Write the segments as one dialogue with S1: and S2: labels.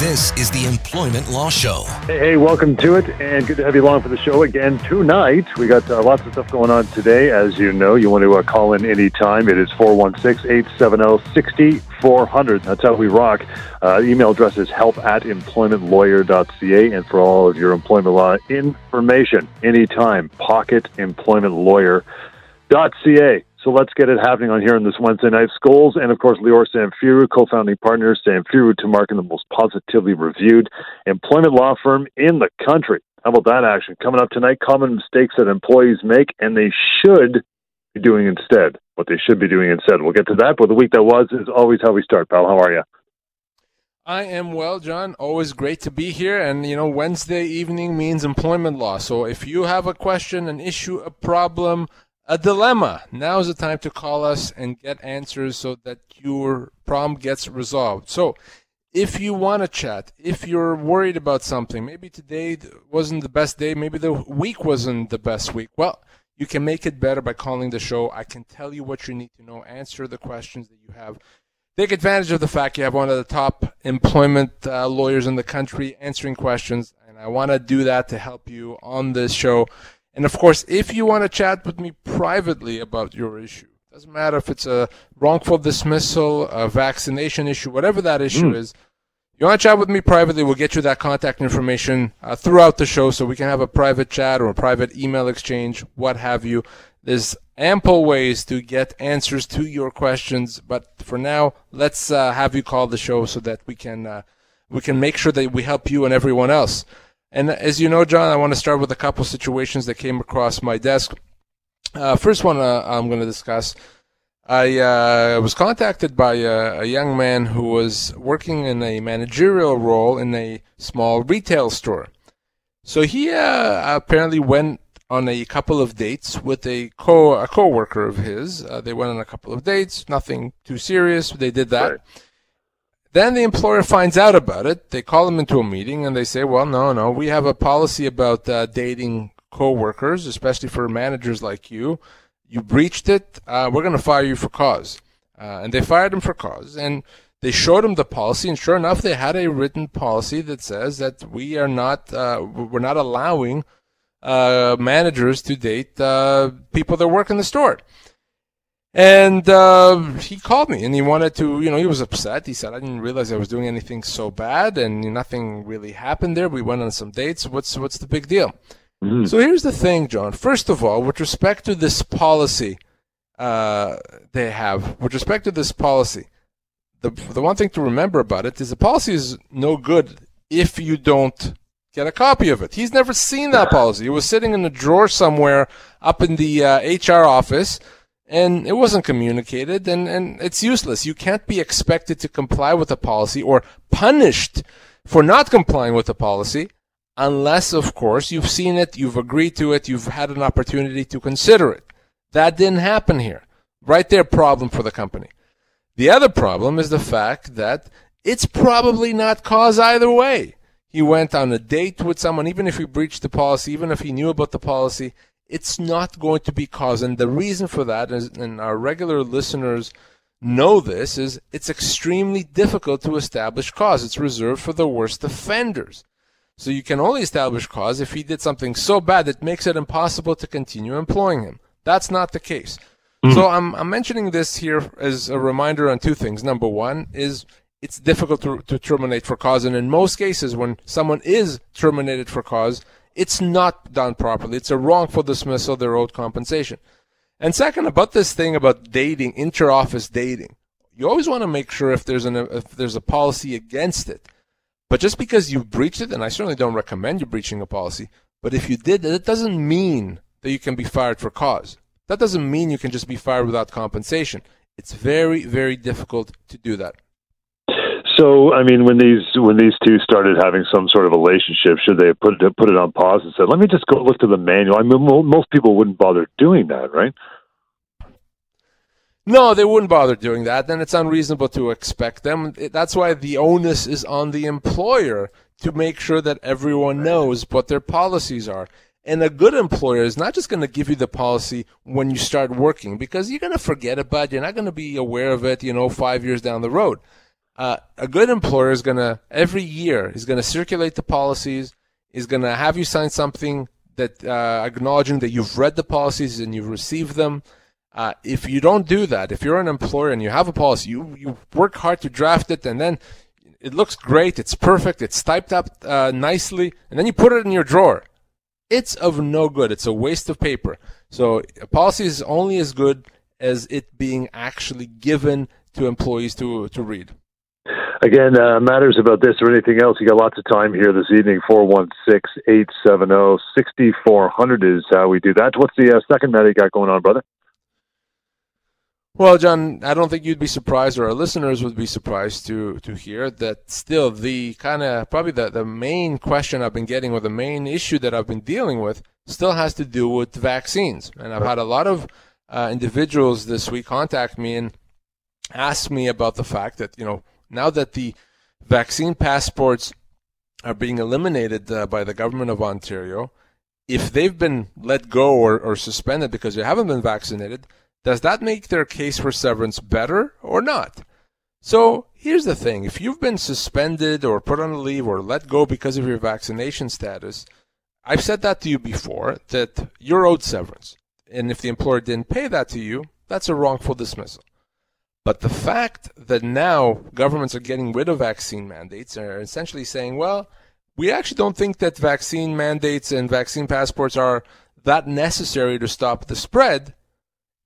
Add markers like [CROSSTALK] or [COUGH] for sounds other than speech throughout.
S1: This is the Employment Law Show.
S2: Hey, hey, welcome to it, and good to have you along for the show again tonight. We got uh, lots of stuff going on today. As you know, you want to uh, call in anytime. It is 416 870 6400. That's how we rock. Uh, email address is help at employmentlawyer.ca, and for all of your employment law information, anytime, pocketemploymentlawyer.ca. So let's get it happening on here on this Wednesday night. Scholes and, of course, Lior Samfiru, co-founding partners, to Tumarkin, the most positively reviewed employment law firm in the country. How about that action? Coming up tonight, common mistakes that employees make and they should be doing instead. What they should be doing instead. We'll get to that, but the week that was is always how we start, pal. How are you?
S3: I am well, John. Always great to be here. And, you know, Wednesday evening means employment law. So if you have a question, an issue, a problem, a dilemma. Now is the time to call us and get answers so that your problem gets resolved. So, if you want to chat, if you're worried about something, maybe today wasn't the best day, maybe the week wasn't the best week. Well, you can make it better by calling the show. I can tell you what you need to know, answer the questions that you have. Take advantage of the fact you have one of the top employment uh, lawyers in the country answering questions, and I want to do that to help you on this show. And of course, if you want to chat with me privately about your issue, doesn't matter if it's a wrongful dismissal, a vaccination issue, whatever that issue mm. is. You want to chat with me privately? We'll get you that contact information uh, throughout the show, so we can have a private chat or a private email exchange, what have you. There's ample ways to get answers to your questions, but for now, let's uh, have you call the show so that we can uh, we can make sure that we help you and everyone else. And as you know, John, I want to start with a couple situations that came across my desk. Uh, first one uh, I'm going to discuss. I uh, was contacted by a, a, young man who was working in a managerial role in a small retail store. So he uh, apparently went on a couple of dates with a co a coworker of his. Uh, they went on a couple of dates, nothing too serious. They did that. Then the employer finds out about it. They call them into a meeting and they say, well, no, no, we have a policy about uh, dating coworkers, especially for managers like you. You breached it. Uh, we're going to fire you for cause. Uh, and they fired him for cause. And they showed him the policy, and sure enough, they had a written policy that says that we are not, uh, we're not allowing uh, managers to date uh, people that work in the store. And uh, he called me and he wanted to, you know, he was upset. He said, I didn't realize I was doing anything so bad and nothing really happened there. We went on some dates. What's, what's the big deal? Mm-hmm. So here's the thing, John. First of all, with respect to this policy uh, they have, with respect to this policy, the, the one thing to remember about it is the policy is no good if you don't get a copy of it. He's never seen that policy. It was sitting in a drawer somewhere up in the uh, HR office and it wasn't communicated and, and it's useless. You can't be expected to comply with a policy or punished for not complying with a policy unless, of course, you've seen it, you've agreed to it, you've had an opportunity to consider it. That didn't happen here. Right there, problem for the company. The other problem is the fact that it's probably not cause either way. He went on a date with someone, even if he breached the policy, even if he knew about the policy, it's not going to be cause. And the reason for that is, and our regular listeners know this, is it's extremely difficult to establish cause. It's reserved for the worst offenders. So you can only establish cause if he did something so bad that makes it impossible to continue employing him. That's not the case. Mm-hmm. So I'm, I'm mentioning this here as a reminder on two things. Number one is it's difficult to, to terminate for cause. And in most cases, when someone is terminated for cause, it's not done properly. It's a wrongful dismissal. They're owed compensation. And second, about this thing about dating, inter-office dating, you always want to make sure if there's an if there's a policy against it. But just because you breached it, and I certainly don't recommend you breaching a policy, but if you did, that doesn't mean that you can be fired for cause. That doesn't mean you can just be fired without compensation. It's very, very difficult to do that.
S2: So, I mean, when these when these two started having some sort of relationship, should they have put it put it on pause and said, "Let me just go look to the manual"? I mean, most people wouldn't bother doing that, right?
S3: No, they wouldn't bother doing that. Then it's unreasonable to expect them. That's why the onus is on the employer to make sure that everyone knows what their policies are. And a good employer is not just going to give you the policy when you start working because you're going to forget about it. You're not going to be aware of it, you know, five years down the road. Uh, a good employer is going to, every year, is going to circulate the policies, is going to have you sign something that uh, acknowledging that you've read the policies and you've received them. Uh, if you don't do that, if you're an employer and you have a policy, you, you work hard to draft it and then it looks great, it's perfect, it's typed up uh, nicely, and then you put it in your drawer. It's of no good. It's a waste of paper. So a policy is only as good as it being actually given to employees to, to read.
S2: Again, uh, matters about this or anything else, you got lots of time here this evening. 416 870 6400 is how we do that. What's the uh, second matter you got going on, brother?
S3: Well, John, I don't think you'd be surprised, or our listeners would be surprised to to hear that. Still, the kind of probably the the main question I've been getting, or the main issue that I've been dealing with, still has to do with vaccines. And I've had a lot of uh, individuals this week contact me and ask me about the fact that you know now that the vaccine passports are being eliminated uh, by the government of Ontario, if they've been let go or, or suspended because they haven't been vaccinated does that make their case for severance better or not? So here's the thing if you've been suspended or put on leave or let go because of your vaccination status, I've said that to you before that you're owed severance. And if the employer didn't pay that to you, that's a wrongful dismissal. But the fact that now governments are getting rid of vaccine mandates and are essentially saying, well, we actually don't think that vaccine mandates and vaccine passports are that necessary to stop the spread.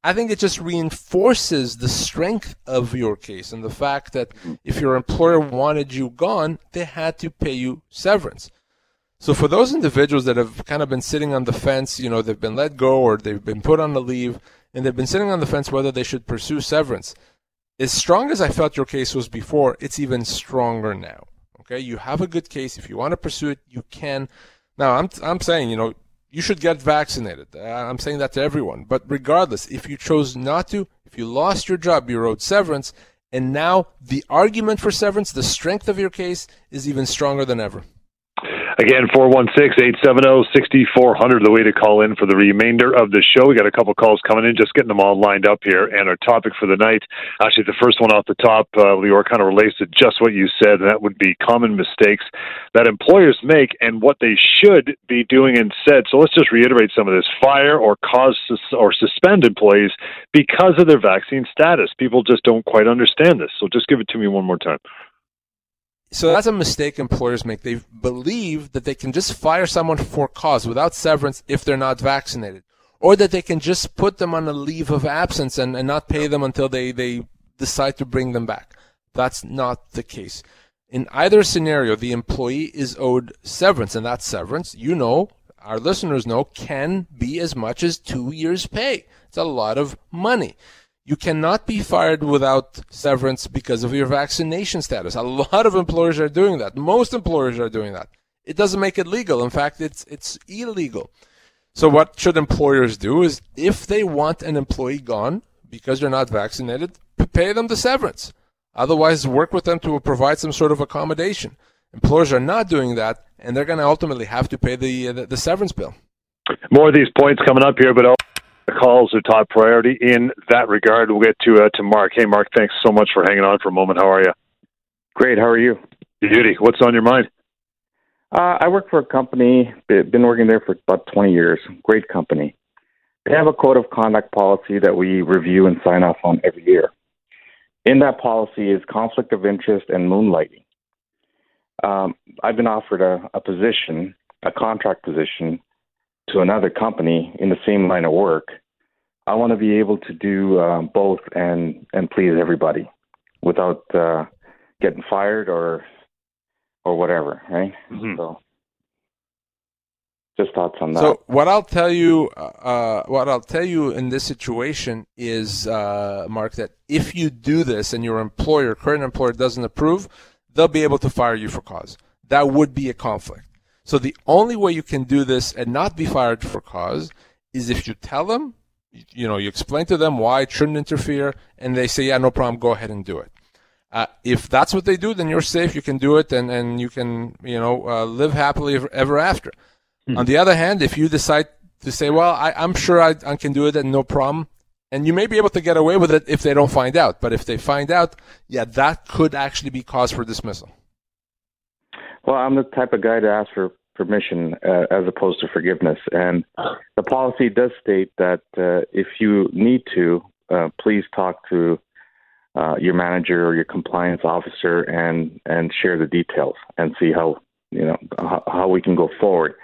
S3: I think it just reinforces the strength of your case and the fact that if your employer wanted you gone, they had to pay you severance. So for those individuals that have kind of been sitting on the fence, you know, they've been let go or they've been put on the leave and they've been sitting on the fence whether they should pursue severance. As strong as I felt your case was before, it's even stronger now. Okay, you have a good case. If you want to pursue it, you can. Now, I'm I'm saying, you know, you should get vaccinated. Uh, I'm saying that to everyone. But regardless, if you chose not to, if you lost your job, you owed severance, and now the argument for severance, the strength of your case, is even stronger than ever.
S2: Again, 416-870-6400, the way to call in for the remainder of the show. We got a couple calls coming in, just getting them all lined up here. And our topic for the night, actually the first one off the top, uh, Lior, kind of relates to just what you said, and that would be common mistakes that employers make and what they should be doing instead. So let's just reiterate some of this. Fire or cause sus- or suspend employees because of their vaccine status. People just don't quite understand this. So just give it to me one more time.
S3: So that's a mistake employers make. They believe that they can just fire someone for cause without severance if they're not vaccinated. Or that they can just put them on a leave of absence and, and not pay them until they, they decide to bring them back. That's not the case. In either scenario, the employee is owed severance, and that severance, you know, our listeners know, can be as much as two years' pay. It's a lot of money. You cannot be fired without severance because of your vaccination status. A lot of employers are doing that. Most employers are doing that. It doesn't make it legal. In fact, it's it's illegal. So what should employers do is if they want an employee gone because they're not vaccinated, pay them the severance. Otherwise, work with them to provide some sort of accommodation. Employers are not doing that, and they're going to ultimately have to pay the, the, the severance bill.
S2: More of these points coming up here, but calls are top priority in that regard. We'll get to uh, to Mark. Hey, Mark, thanks so much for hanging on for a moment. How are you?
S4: Great. How are you?
S2: Beauty. What's on your mind?
S4: Uh, I work for a company. Been working there for about 20 years. Great company. They have a code of conduct policy that we review and sign off on every year. In that policy is conflict of interest and moonlighting. Um, I've been offered a, a position, a contract position, to another company in the same line of work, I want to be able to do uh, both and and please everybody without uh, getting fired or or whatever, right? Mm-hmm. So just thoughts on that.
S3: So what I'll tell you, uh, what I'll tell you in this situation is, uh, Mark, that if you do this and your employer, current employer, doesn't approve, they'll be able to fire you for cause. That would be a conflict. So the only way you can do this and not be fired for cause is if you tell them, you know, you explain to them why it shouldn't interfere, and they say, yeah, no problem, go ahead and do it. Uh, if that's what they do, then you're safe. You can do it, and, and you can, you know, uh, live happily ever after. Hmm. On the other hand, if you decide to say, well, I, am sure I, I, can do it and no problem, and you may be able to get away with it if they don't find out. But if they find out, yeah, that could actually be cause for dismissal.
S4: Well, I'm the type of guy to ask for permission uh, as opposed to forgiveness. And the policy does state that uh, if you need to, uh, please talk to uh, your manager or your compliance officer and and share the details and see how you know how, how we can go forward.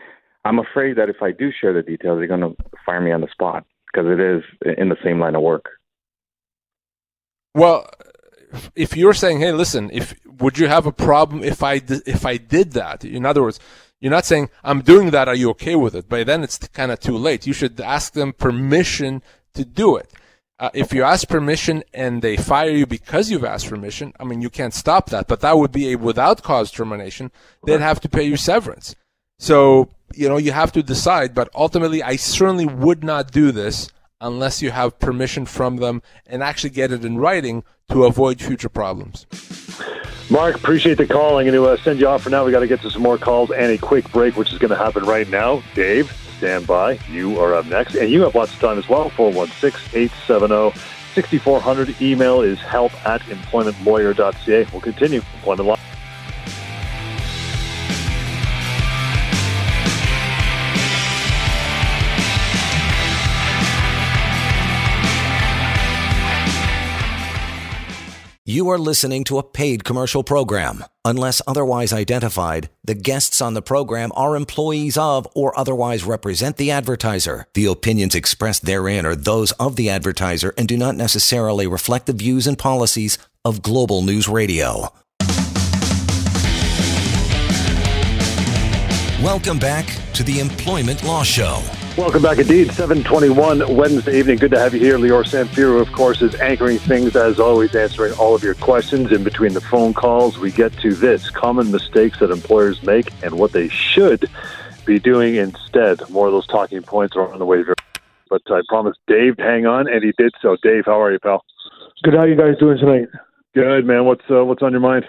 S4: I'm afraid that if I do share the details, they're going to fire me on the spot because it is in the same line of work.
S3: Well, if you're saying, "Hey, listen, if would you have a problem if I if I did that?" In other words, you're not saying, "I'm doing that. Are you okay with it?" By then, it's kind of too late. You should ask them permission to do it. Uh, if you ask permission and they fire you because you've asked permission, I mean, you can't stop that. But that would be a without cause termination. They'd have to pay you severance. So you know you have to decide. But ultimately, I certainly would not do this unless you have permission from them and actually get it in writing to avoid future problems.
S2: Mark, appreciate the call. I'm going to uh, send you off for now. We got to get to some more calls and a quick break, which is going to happen right now. Dave, stand by. You are up next. And you have lots of time as well 416 870 6400. Email is help at employmentlawyer.ca. We'll continue. Employment Law.
S1: You are listening to a paid commercial program. Unless otherwise identified, the guests on the program are employees of or otherwise represent the advertiser. The opinions expressed therein are those of the advertiser and do not necessarily reflect the views and policies of Global News Radio. Welcome back to the Employment Law Show.
S2: Welcome back indeed. 721 Wednesday evening. Good to have you here. Lior Samfiru, of course, is anchoring things as always, answering all of your questions. In between the phone calls, we get to this common mistakes that employers make and what they should be doing instead. More of those talking points are on the way. But I promised Dave to hang on, and he did so. Dave, how are you, pal?
S5: Good. How are you guys doing tonight?
S2: Good, man. What's uh, what's on your mind?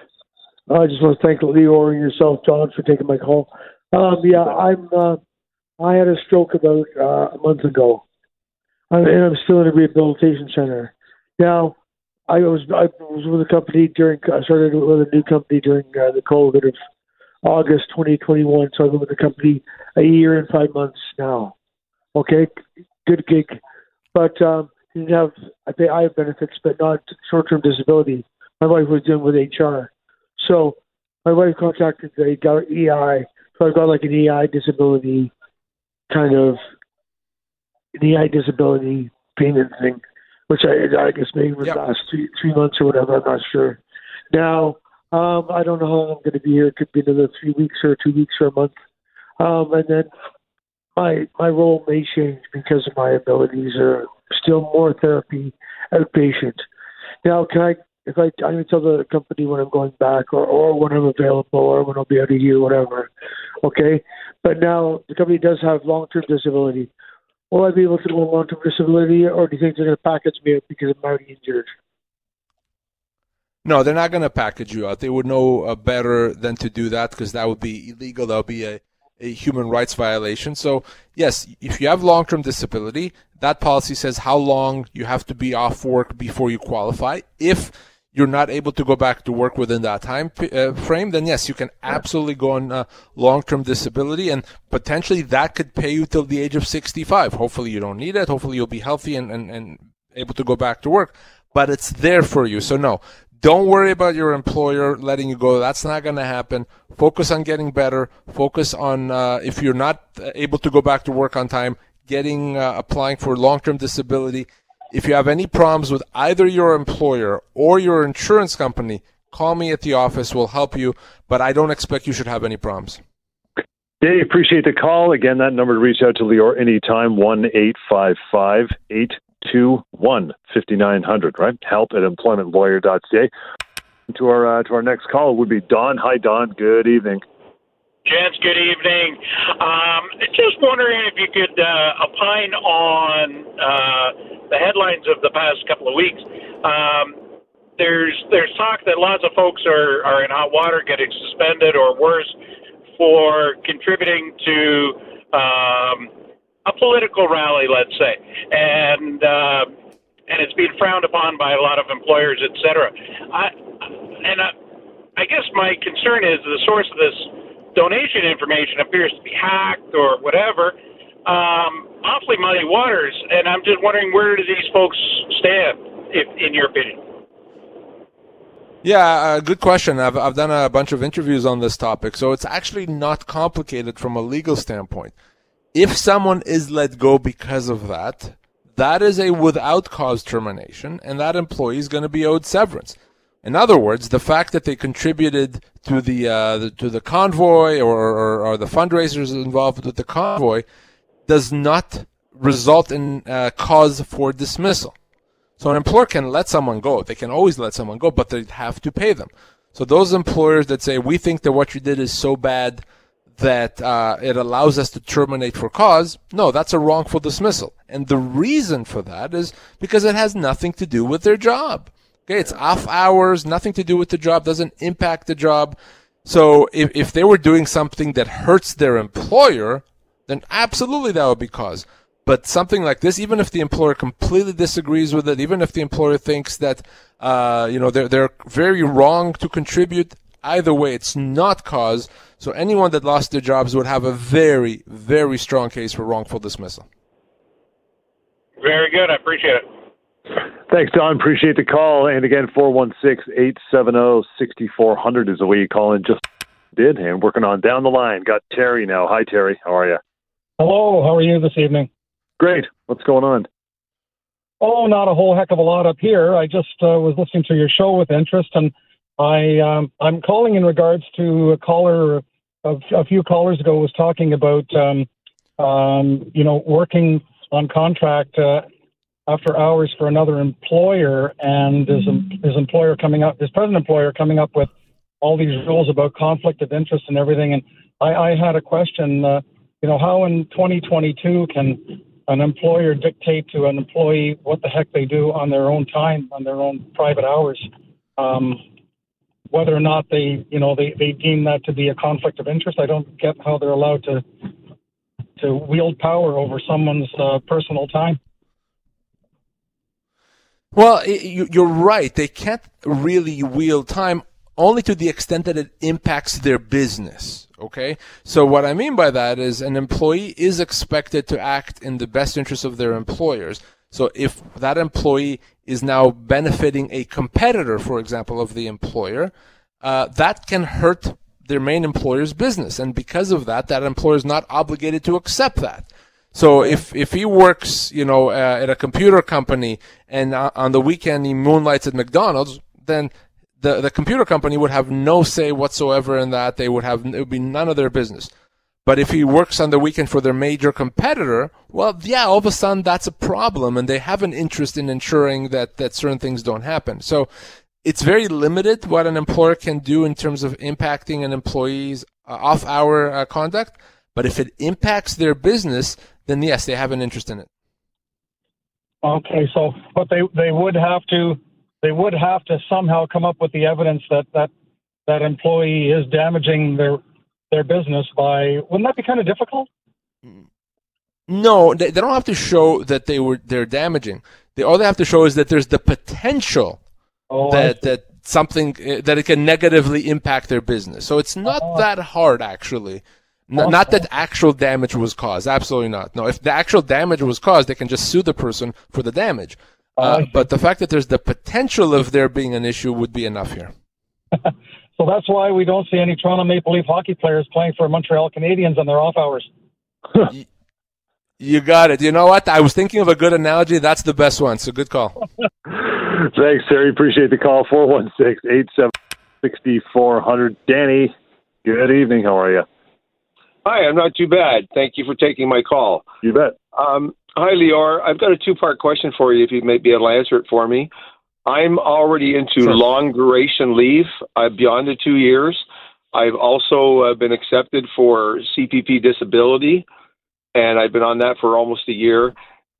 S5: I just want to thank Lior and yourself, John, for taking my call. Um, yeah, I'm. Uh, I had a stroke about uh, a month ago, and I'm still in a rehabilitation center. Now, I was I was with a company during I started with a new company during uh, the COVID of August 2021. So I've been with the company a year and five months now. Okay, good gig, but um, didn't have I pay I have benefits, but not short-term disability. My wife was dealing with HR, so my wife contacted the EI. So I've got like an EI disability kind of the eye disability payment thing, which I, I guess maybe was yep. last three, three months or whatever. I'm not sure. Now, um, I don't know how long I'm going to be here. It could be another three weeks or two weeks or a month. Um, and then my my role may change because of my abilities or still more therapy outpatient. Now, can I if I going to tell the company when I'm going back or or when I'm available or when I'll be out of here, whatever. Okay, but now the company does have long term disability. Will I be able to go on long term disability, or do you think they're going to package me up because I'm already injured?
S3: No, they're not going to package you out. They would know uh, better than to do that because that would be illegal. That would be a, a human rights violation. So, yes, if you have long term disability, that policy says how long you have to be off work before you qualify. If you're not able to go back to work within that time uh, frame, then yes, you can absolutely go on uh, long-term disability, and potentially that could pay you till the age of 65. Hopefully, you don't need it. Hopefully, you'll be healthy and, and, and able to go back to work. But it's there for you. So no, don't worry about your employer letting you go. That's not going to happen. Focus on getting better. Focus on uh, if you're not able to go back to work on time, getting uh, applying for long-term disability if you have any problems with either your employer or your insurance company, call me at the office. We'll help you, but I don't expect you should have any problems.
S2: Dave, appreciate the call. Again, that number to reach out to Lior anytime, 1 855 821 5900, right? Help at employmentlawyer.ca. To our uh, to our next call would be Don. Hi, Don. Good evening.
S6: Gents, good evening. Um, just wondering if you could uh, opine on uh, the headlines of the past couple of weeks. Um, there's there's talk that lots of folks are, are in hot water, getting suspended or worse, for contributing to um, a political rally, let's say, and uh, and it's being frowned upon by a lot of employers, et cetera. I, and I, I guess my concern is the source of this donation information appears to be hacked or whatever. Um, awfully muddy waters, and I'm just wondering where do these folks stand, if, in your opinion?
S3: Yeah, uh, good question. I've I've done a bunch of interviews on this topic, so it's actually not complicated from a legal standpoint. If someone is let go because of that, that is a without cause termination, and that employee is going to be owed severance. In other words, the fact that they contributed to the, uh, the to the convoy or, or, or, the fundraisers involved with the convoy does not result in uh, cause for dismissal. So an employer can let someone go. They can always let someone go, but they have to pay them. So those employers that say, we think that what you did is so bad that uh, it allows us to terminate for cause, no, that's a wrongful dismissal. And the reason for that is because it has nothing to do with their job. Okay, it's off hours, nothing to do with the job, doesn't impact the job. So if, if they were doing something that hurts their employer, then absolutely that would be cause. But something like this, even if the employer completely disagrees with it, even if the employer thinks that, uh, you know, they're, they're very wrong to contribute, either way, it's not cause. So anyone that lost their jobs would have a very, very strong case for wrongful dismissal.
S6: Very good. I appreciate it.
S2: Thanks, Don. Appreciate the call. And again, 416 870 6400 is the way you call in. Just did. And working on down the line. Got Terry now. Hi, Terry. How are you?
S7: Hello. How are you this evening?
S2: Great. What's going on?
S7: Oh, not a whole heck of a lot up here. I just uh, was listening to your show with interest, and I um, I'm calling in regards to a caller a, a few callers ago was talking about um, um, you know working on contract uh, after hours for another employer, and his his employer coming up his present employer coming up with all these rules about conflict of interest and everything. And I, I had a question. Uh, you know, how in 2022 can an employer dictate to an employee what the heck they do on their own time, on their own private hours, um, whether or not they, you know, they, they deem that to be a conflict of interest. I don't get how they're allowed to to wield power over someone's uh, personal time.
S3: Well, you're right. They can't really wield time only to the extent that it impacts their business. Okay. So what I mean by that is an employee is expected to act in the best interest of their employers. So if that employee is now benefiting a competitor, for example, of the employer, uh, that can hurt their main employer's business. And because of that, that employer is not obligated to accept that. So if, if he works, you know, uh, at a computer company and uh, on the weekend he moonlights at McDonald's, then the, the computer company would have no say whatsoever in that. They would have, it would be none of their business. But if he works on the weekend for their major competitor, well, yeah, all of a sudden that's a problem and they have an interest in ensuring that, that certain things don't happen. So it's very limited what an employer can do in terms of impacting an employee's uh, off hour uh, conduct. But if it impacts their business, then yes, they have an interest in it.
S7: Okay, so but they they would have to they would have to somehow come up with the evidence that that that employee is damaging their their business by wouldn't that be kind of difficult
S3: no they, they don't have to show that they were they're damaging they all they have to show is that there's the potential oh, that that something eh, that it can negatively impact their business so it's not oh. that hard actually Not that actual damage was caused absolutely not no if the actual damage was caused they can just sue the person for the damage uh, but the fact that there's the potential of there being an issue would be enough here. [LAUGHS]
S7: so that's why we don't see any Toronto Maple Leaf hockey players playing for Montreal Canadiens on their off hours. [LAUGHS]
S3: you got it. You know what? I was thinking of a good analogy. That's the best one. So good call. [LAUGHS]
S2: Thanks, Terry. Appreciate the call. 416 876 Danny, good evening. How are you?
S8: Hi, I'm not too bad. Thank you for taking my call.
S2: You bet.
S8: Um, Hi, Lior. I've got a two part question for you if you may be able to answer it for me. I'm already into sure. long duration leave uh, beyond the two years. I've also uh, been accepted for CPP disability, and I've been on that for almost a year.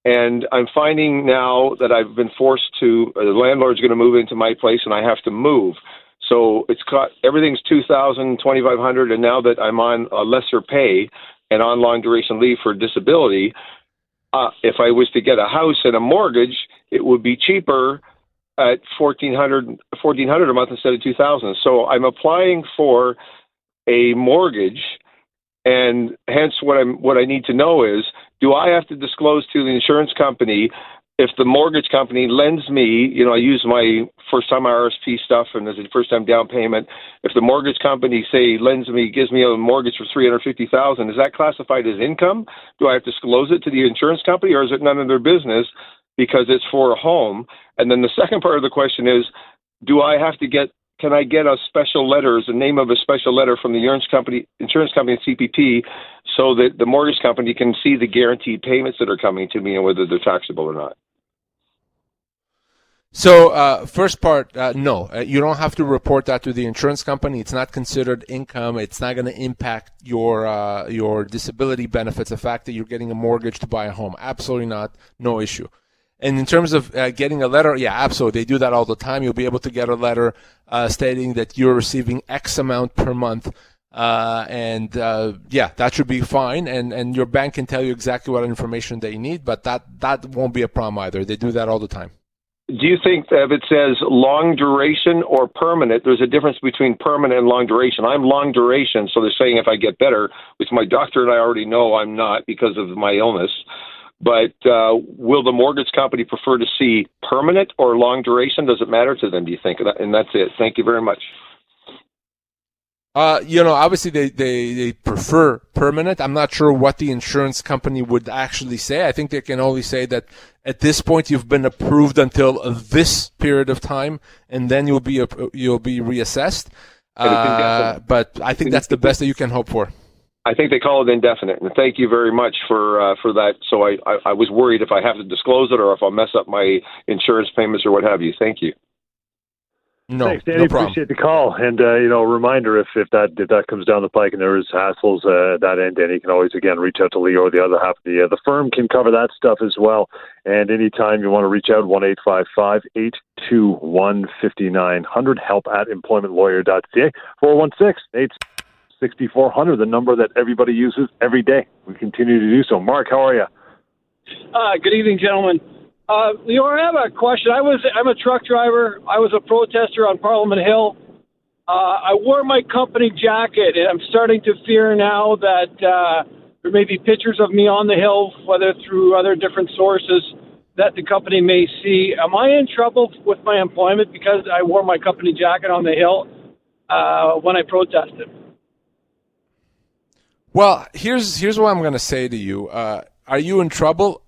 S8: And I'm finding now that I've been forced to, uh, the landlord's going to move into my place and I have to move. So it's got everything's 2000 2500 and now that I'm on a lesser pay and on long duration leave for disability, uh, if I was to get a house and a mortgage, it would be cheaper at 1400 1400 a month instead of 2000 so i'm applying for a mortgage and hence what i'm what i need to know is do i have to disclose to the insurance company if the mortgage company lends me you know i use my first time rsp stuff and there's a first time down payment if the mortgage company say lends me gives me a mortgage for 350000 is that classified as income do i have to disclose it to the insurance company or is it none of their business because it's for a home. And then the second part of the question is, do I have to get can I get a special letter, as the name of a special letter from the insurance company, insurance company CPP, so that the mortgage company can see the guaranteed payments that are coming to me and whether they're taxable or not?
S3: So, uh, first part, uh, no, uh, you don't have to report that to the insurance company. It's not considered income. It's not going to impact your uh, your disability benefits. The fact that you're getting a mortgage to buy a home, absolutely not, no issue. And in terms of uh, getting a letter, yeah, absolutely. They do that all the time. You'll be able to get a letter uh, stating that you're receiving X amount per month. Uh, and uh, yeah, that should be fine. And, and your bank can tell you exactly what information they need, but that, that won't be a problem either. They do that all the time.
S8: Do you think that if it says long duration or permanent, there's a difference between permanent and long duration? I'm long duration, so they're saying if I get better, which my doctor and I already know I'm not because of my illness. But uh, will the mortgage company prefer to see permanent or long duration? Does it matter to them? Do you think? And that's it. Thank you very much.
S3: Uh, you know, obviously they, they, they prefer permanent. I'm not sure what the insurance company would actually say. I think they can only say that at this point you've been approved until this period of time, and then you'll be you'll be reassessed. Uh, but I think that's the best that you can hope for.
S8: I think they call it indefinite, and thank you very much for uh, for that. So I, I, I was worried if I have to disclose it or if I'll mess up my insurance payments or what have you. Thank you.
S3: No,
S2: Thanks, Danny.
S3: No
S2: appreciate the call, and uh, you know, reminder if, if that if that comes down the pike and there is hassles uh, that end, Danny can always again reach out to Lior the other half of the uh, the firm can cover that stuff as well. And anytime you want to reach out, one eight five five eight two one fifty nine hundred help at employmentlawyer.ca four one six eight. 6400, the number that everybody uses every day. We continue to do so. Mark, how are you?
S9: Uh, good evening, gentlemen. Uh, Lior, I have a question. I was I'm a truck driver. I was a protester on Parliament Hill. Uh, I wore my company jacket, and I'm starting to fear now that uh, there may be pictures of me on the hill, whether through other different sources that the company may see. Am I in trouble with my employment because I wore my company jacket on the hill uh, when I protested?
S3: Well, here's here's what I'm going to say to you. Uh, are you in trouble?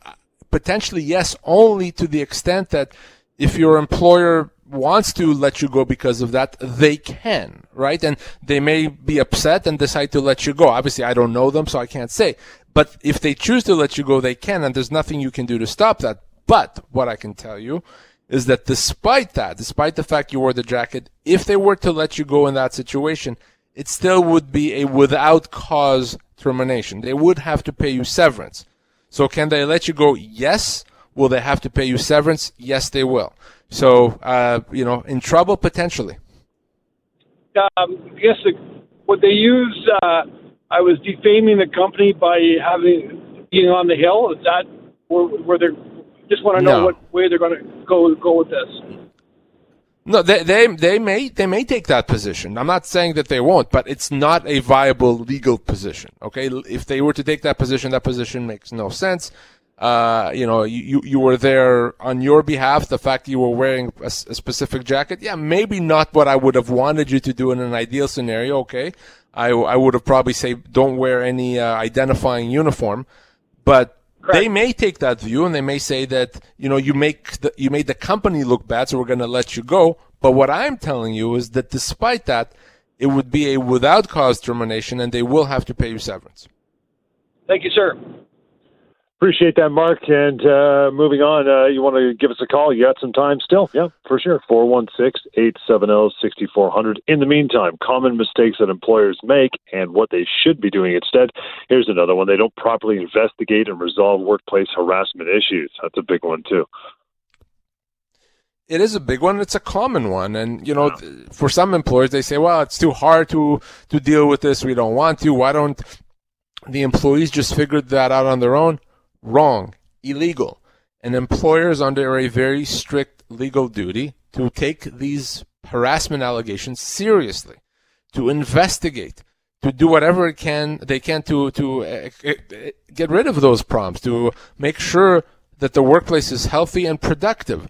S3: Potentially, yes, only to the extent that if your employer wants to let you go because of that, they can, right? And they may be upset and decide to let you go. Obviously, I don't know them, so I can't say. But if they choose to let you go, they can, and there's nothing you can do to stop that. But what I can tell you is that despite that, despite the fact you wore the jacket, if they were to let you go in that situation, it still would be a without cause termination. They would have to pay you severance. So can they let you go? Yes. Will they have to pay you severance? Yes, they will. So, uh, you know, in trouble potentially.
S9: Um, i yes, would they use? Uh, I was defaming the company by having being on the hill. Is that where, where they're? Just want to know
S3: no.
S9: what way they're going to go go with this.
S3: No, they, they they may they may take that position. I'm not saying that they won't, but it's not a viable legal position. Okay, if they were to take that position, that position makes no sense. Uh, you know, you you were there on your behalf. The fact you were wearing a, a, specific jacket, yeah, maybe not what I would have wanted you to do in an ideal scenario. Okay, I I would have probably say don't wear any uh, identifying uniform, but
S9: Correct.
S3: They may take that view and they may say that, you know, you make the, you made the company look bad, so we're going to let you go. But what I'm telling you is that despite that, it would be a without cause termination and they will have to pay you severance.
S9: Thank you, sir.
S2: Appreciate that, Mark. And uh, moving on, uh, you want to give us a call? You got some time still? Yeah, for sure. 416 870 6400. In the meantime, common mistakes that employers make and what they should be doing instead. Here's another one they don't properly investigate and resolve workplace harassment issues. That's a big one, too.
S3: It is a big one. It's a common one, and you know, for some employers, they say, "Well, it's too hard to to deal with this. We don't want to. Why don't the employees just figure that out on their own?" Wrong, illegal. An employer is under a very strict legal duty to take these harassment allegations seriously, to investigate, to do whatever it can they can to to uh, get rid of those problems, to make sure that the workplace is healthy and productive.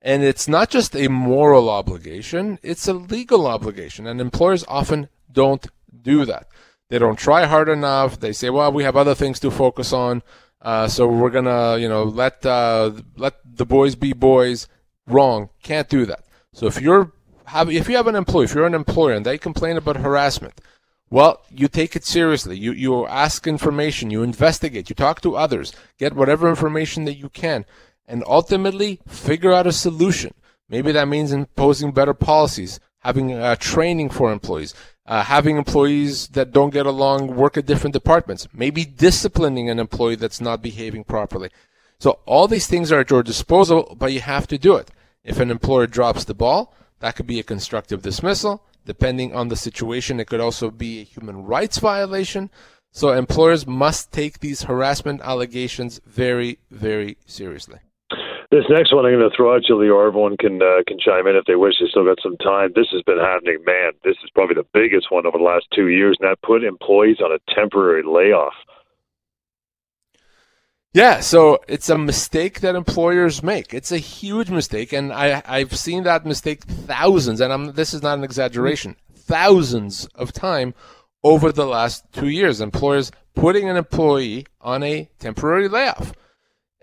S3: And it's not just a moral obligation, it's a legal obligation. And employers often don't do that. They don't try hard enough. They say, well, we have other things to focus on. Uh, so we're gonna, you know, let uh, let the boys be boys. Wrong. Can't do that. So if you're have if you have an employee, if you're an employer and they complain about harassment, well, you take it seriously. You you ask information, you investigate, you talk to others, get whatever information that you can, and ultimately figure out a solution. Maybe that means imposing better policies, having uh, training for employees, uh, having employees that don't get along work at different departments, maybe disciplining an employee that's not behaving properly. So all these things are at your disposal, but you have to do it. If an employer drops the ball, that could be a constructive dismissal. Depending on the situation, it could also be a human rights violation. So employers must take these harassment allegations very, very seriously.
S2: This next one I'm going to throw at you, Lior. Everyone can uh, can chime in if they wish. They still got some time. This has been happening, man. This is probably the biggest one over the last two years, and that put employees on a temporary layoff.
S3: Yeah, so it's a mistake that employers make. It's a huge mistake, and I, I've seen that mistake thousands, and I'm, this is not an exaggeration, thousands of time over the last two years. Employers putting an employee on a temporary layoff.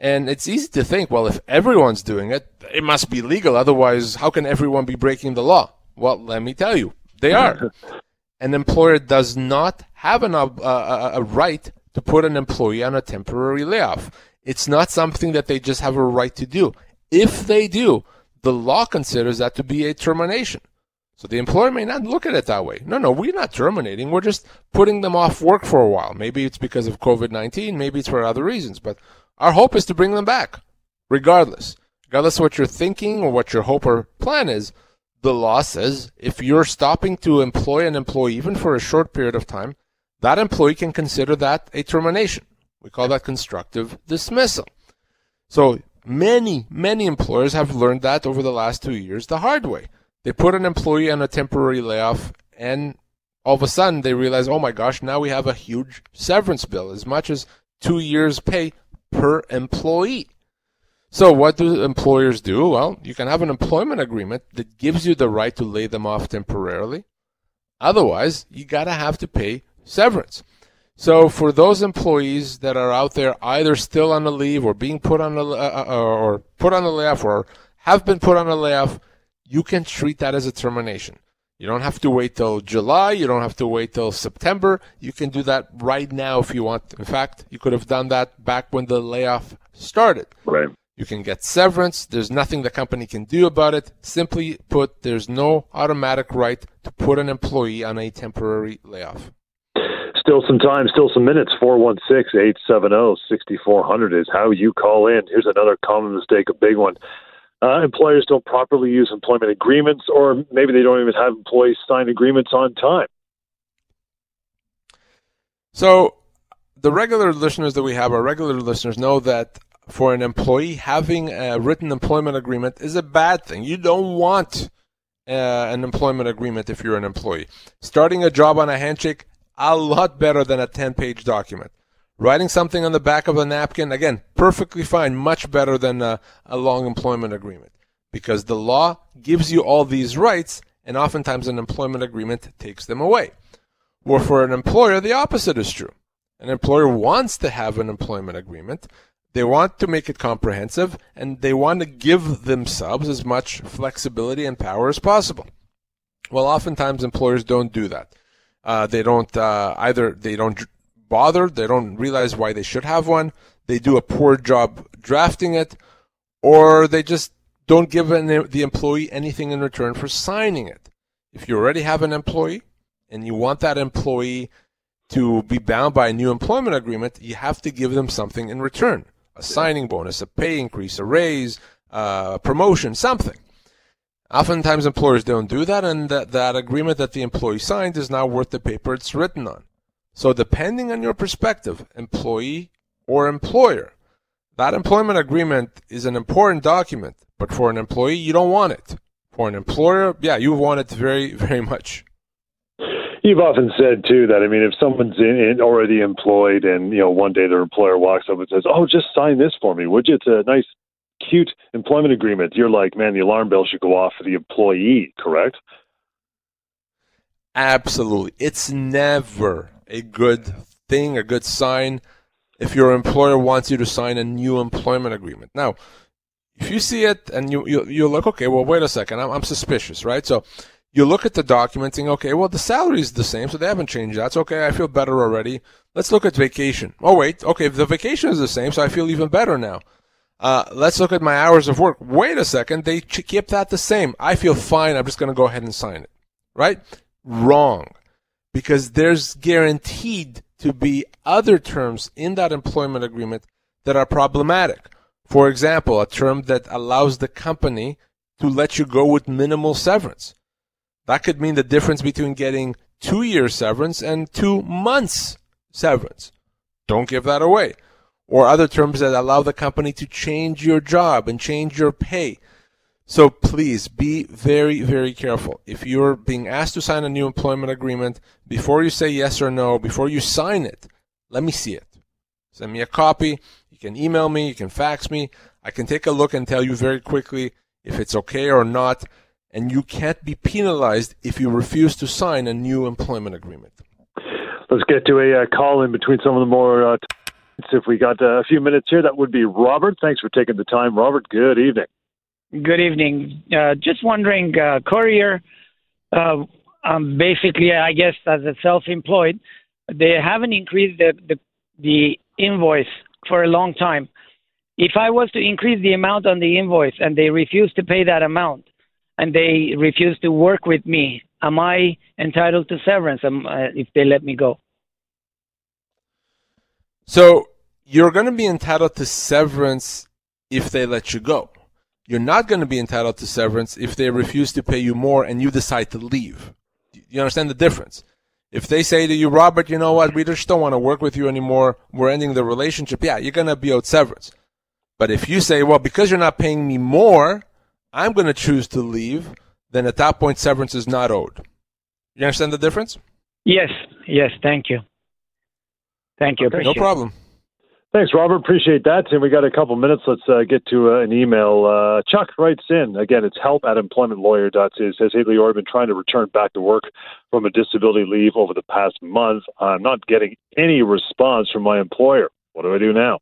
S3: And it's easy to think, well, if everyone's doing it, it must be legal. Otherwise, how can everyone be breaking the law? Well, let me tell you, they are. [LAUGHS] an employer does not have an, uh, a right to put an employee on a temporary layoff. It's not something that they just have a right to do. If they do, the law considers that to be a termination. So the employer may not look at it that way. No, no, we're not terminating. We're just putting them off work for a while. Maybe it's because of COVID 19. Maybe it's for other reasons. But our hope is to bring them back, regardless. Regardless of what you're thinking or what your hope or plan is, the law says if you're stopping to employ an employee even for a short period of time, that employee can consider that a termination. We call that constructive dismissal. So many, many employers have learned that over the last two years the hard way. They put an employee on a temporary layoff and all of a sudden they realize, oh my gosh, now we have a huge severance bill, as much as two years' pay per employee. So what do employers do? Well, you can have an employment agreement that gives you the right to lay them off temporarily. Otherwise, you gotta have to pay severance. So for those employees that are out there either still on the leave or being put on a uh, uh, or put on the layoff or have been put on a layoff, you can treat that as a termination. You don't have to wait till July. You don't have to wait till September. You can do that right now if you want. In fact, you could have done that back when the layoff started.
S2: Right.
S3: You can get severance. There's nothing the company can do about it. Simply put, there's no automatic right to put an employee on a temporary layoff.
S2: Still some time, still some minutes. 416 870 6400 is how you call in. Here's another common mistake, a big one uh, employers don't properly use employment agreements, or maybe they don't even have employees sign agreements on time.
S3: So, the regular listeners that we have, our regular listeners, know that for an employee, having a written employment agreement is a bad thing. You don't want uh, an employment agreement if you're an employee. Starting a job on a handshake, a lot better than a 10 page document. Writing something on the back of a napkin, again, perfectly fine, much better than a, a long employment agreement. Because the law gives you all these rights, and oftentimes an employment agreement takes them away. Or for an employer, the opposite is true. An employer wants to have an employment agreement. They want to make it comprehensive and they want to give themselves as much flexibility and power as possible. Well, oftentimes employers don't do that. Uh, they don't uh, either they don't bothered. They don't realize why they should have one. they do a poor job drafting it, or they just don't give the employee anything in return for signing it. If you already have an employee and you want that employee to be bound by a new employment agreement, you have to give them something in return a signing bonus, a pay increase, a raise, uh, a promotion, something. Oftentimes, employers don't do that, and that, that agreement that the employee signed is not worth the paper it's written on. So, depending on your perspective, employee or employer, that employment agreement is an important document, but for an employee, you don't want it. For an employer, yeah, you want it very, [LAUGHS] very much.
S2: You've often said too that I mean, if someone's in, in already employed, and you know, one day their employer walks up and says, "Oh, just sign this for me, would you?" It's a nice, cute employment agreement. You're like, man, the alarm bell should go off for the employee, correct?
S3: Absolutely, it's never a good thing, a good sign if your employer wants you to sign a new employment agreement. Now, if you see it and you, you you're like, okay, well, wait a second, I'm, I'm suspicious, right? So you look at the document documenting, okay, well, the salary is the same, so they haven't changed that. So, okay, I feel better already. Let's look at vacation. Oh, wait, okay, the vacation is the same, so I feel even better now. Uh, let's look at my hours of work. Wait a second, they keep that the same. I feel fine, I'm just going to go ahead and sign it. Right? Wrong. Because there's guaranteed to be other terms in that employment agreement that are problematic. For example, a term that allows the company to let you go with minimal severance. That could mean the difference between getting two years severance and two months severance. Don't give that away. Or other terms that allow the company to change your job and change your pay. So please be very, very careful. If you're being asked to sign a new employment agreement, before you say yes or no, before you sign it, let me see it. Send me a copy. You can email me. You can fax me. I can take a look and tell you very quickly if it's okay or not and you can't be penalized if you refuse to sign a new employment agreement.
S2: Let's get to a uh, call in between some of the more. Uh, t- if we got uh, a few minutes here, that would be Robert. Thanks for taking the time, Robert. Good evening.
S10: Good evening. Uh, just wondering, uh, courier. Uh, um, basically, I guess as a self-employed, they haven't increased the, the the invoice for a long time. If I was to increase the amount on the invoice and they refuse to pay that amount, and they refuse to work with me, am I entitled to severance um, uh, if they let me go?
S3: So you're going to be entitled to severance if they let you go. You're not going to be entitled to severance if they refuse to pay you more and you decide to leave. You understand the difference? If they say to you, Robert, you know what, we just don't want to work with you anymore, we're ending the relationship, yeah, you're going to be owed severance. But if you say, well, because you're not paying me more, I'm going to choose to leave, then at that point, severance is not owed. You understand the difference?
S10: Yes, yes, thank you. Thank you.
S3: Okay, no problem.
S2: Thanks, Robert. Appreciate that. And we got a couple minutes. Let's uh, get to uh, an email. Uh, Chuck writes in again. It's help at employmentlawyer.ca. Says, "Hey, Lior, I've been trying to return back to work from a disability leave over the past month. I'm not getting any response from my employer. What do I do now?"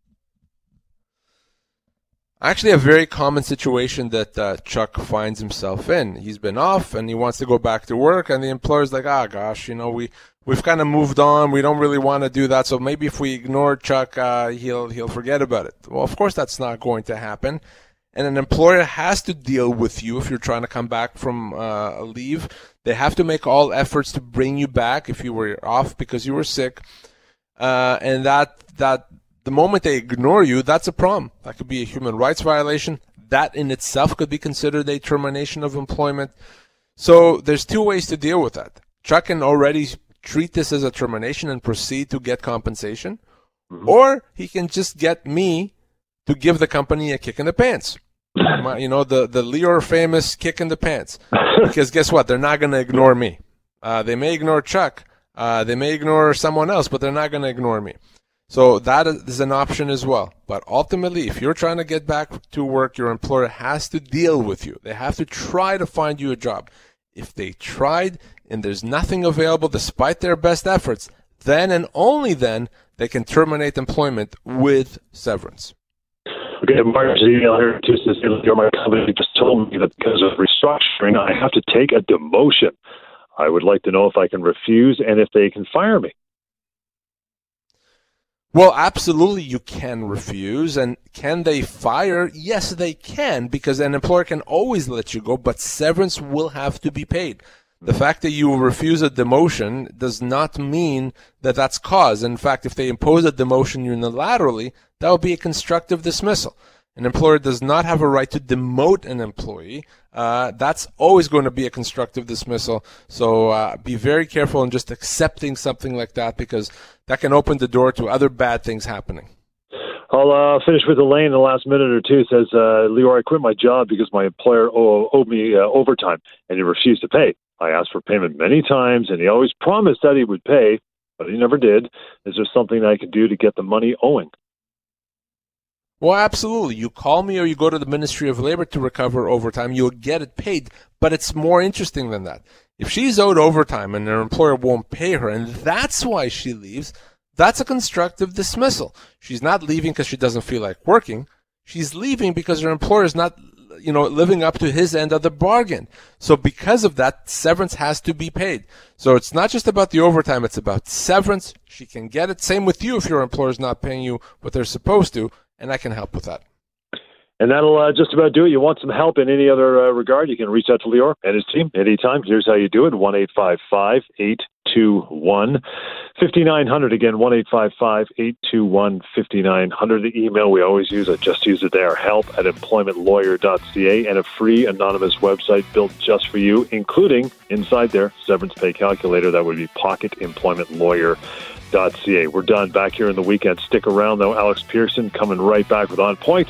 S3: actually a very common situation that uh, Chuck finds himself in. He's been off and he wants to go back to work, and the employer's like, "Ah, gosh, you know, we we've kind of moved on. We don't really want to do that. So maybe if we ignore Chuck, uh, he'll he'll forget about it." Well, of course, that's not going to happen. And an employer has to deal with you if you're trying to come back from uh, a leave. They have to make all efforts to bring you back if you were off because you were sick. Uh, and that that the moment they ignore you, that's a problem. That could be a human rights violation. That in itself could be considered a termination of employment. So there's two ways to deal with that. Chuck can already treat this as a termination and proceed to get compensation, mm-hmm. or he can just get me to give the company a kick in the pants. [LAUGHS] you know, the, the Lior famous kick in the pants. Because guess what? They're not going to ignore me. Uh, they may ignore Chuck. Uh, they may ignore someone else, but they're not going to ignore me. So that is an option as well. But ultimately, if you're trying to get back to work, your employer has to deal with you. They have to try to find you a job. If they tried and there's nothing available despite their best efforts, then and only then they can terminate employment with severance.
S2: Okay, Mark's email here just says my company just told me that because of restructuring, I have to take a demotion. I would like to know if I can refuse and if they can fire me.
S3: Well, absolutely, you can refuse. And can they fire? Yes, they can, because an employer can always let you go, but severance will have to be paid. The fact that you refuse a demotion does not mean that that's cause. In fact, if they impose a demotion unilaterally, that would be a constructive dismissal. An employer does not have a right to demote an employee. Uh, that's always going to be a constructive dismissal. So uh, be very careful in just accepting something like that because that can open the door to other bad things happening.
S2: I'll uh, finish with Elaine in the last minute or two. Says, uh, Lior, I quit my job because my employer owed me uh, overtime and he refused to pay. I asked for payment many times and he always promised that he would pay, but he never did. Is there something I can do to get the money owing?
S3: Well, absolutely. You call me or you go to the Ministry of Labor to recover overtime. You'll get it paid, but it's more interesting than that. If she's owed overtime and her employer won't pay her, and that's why she leaves, that's a constructive dismissal. She's not leaving because she doesn't feel like working. She's leaving because her employer is not, you know, living up to his end of the bargain. So because of that, severance has to be paid. So it's not just about the overtime, it's about severance. She can get it. Same with you if your employer is not paying you what they're supposed to and I can help with that.
S2: And that'll uh, just about do it. You want some help in any other uh, regard, you can reach out to Lior and his team anytime. Here's how you do it 1 855 821 5900. Again, 1 855 821 5900. The email we always use, I just use it there help at employmentlawyer.ca and a free anonymous website built just for you, including inside there, severance pay calculator. That would be pocketemploymentlawyer.ca. We're done back here in the weekend. Stick around, though. Alex Pierson coming right back with On Point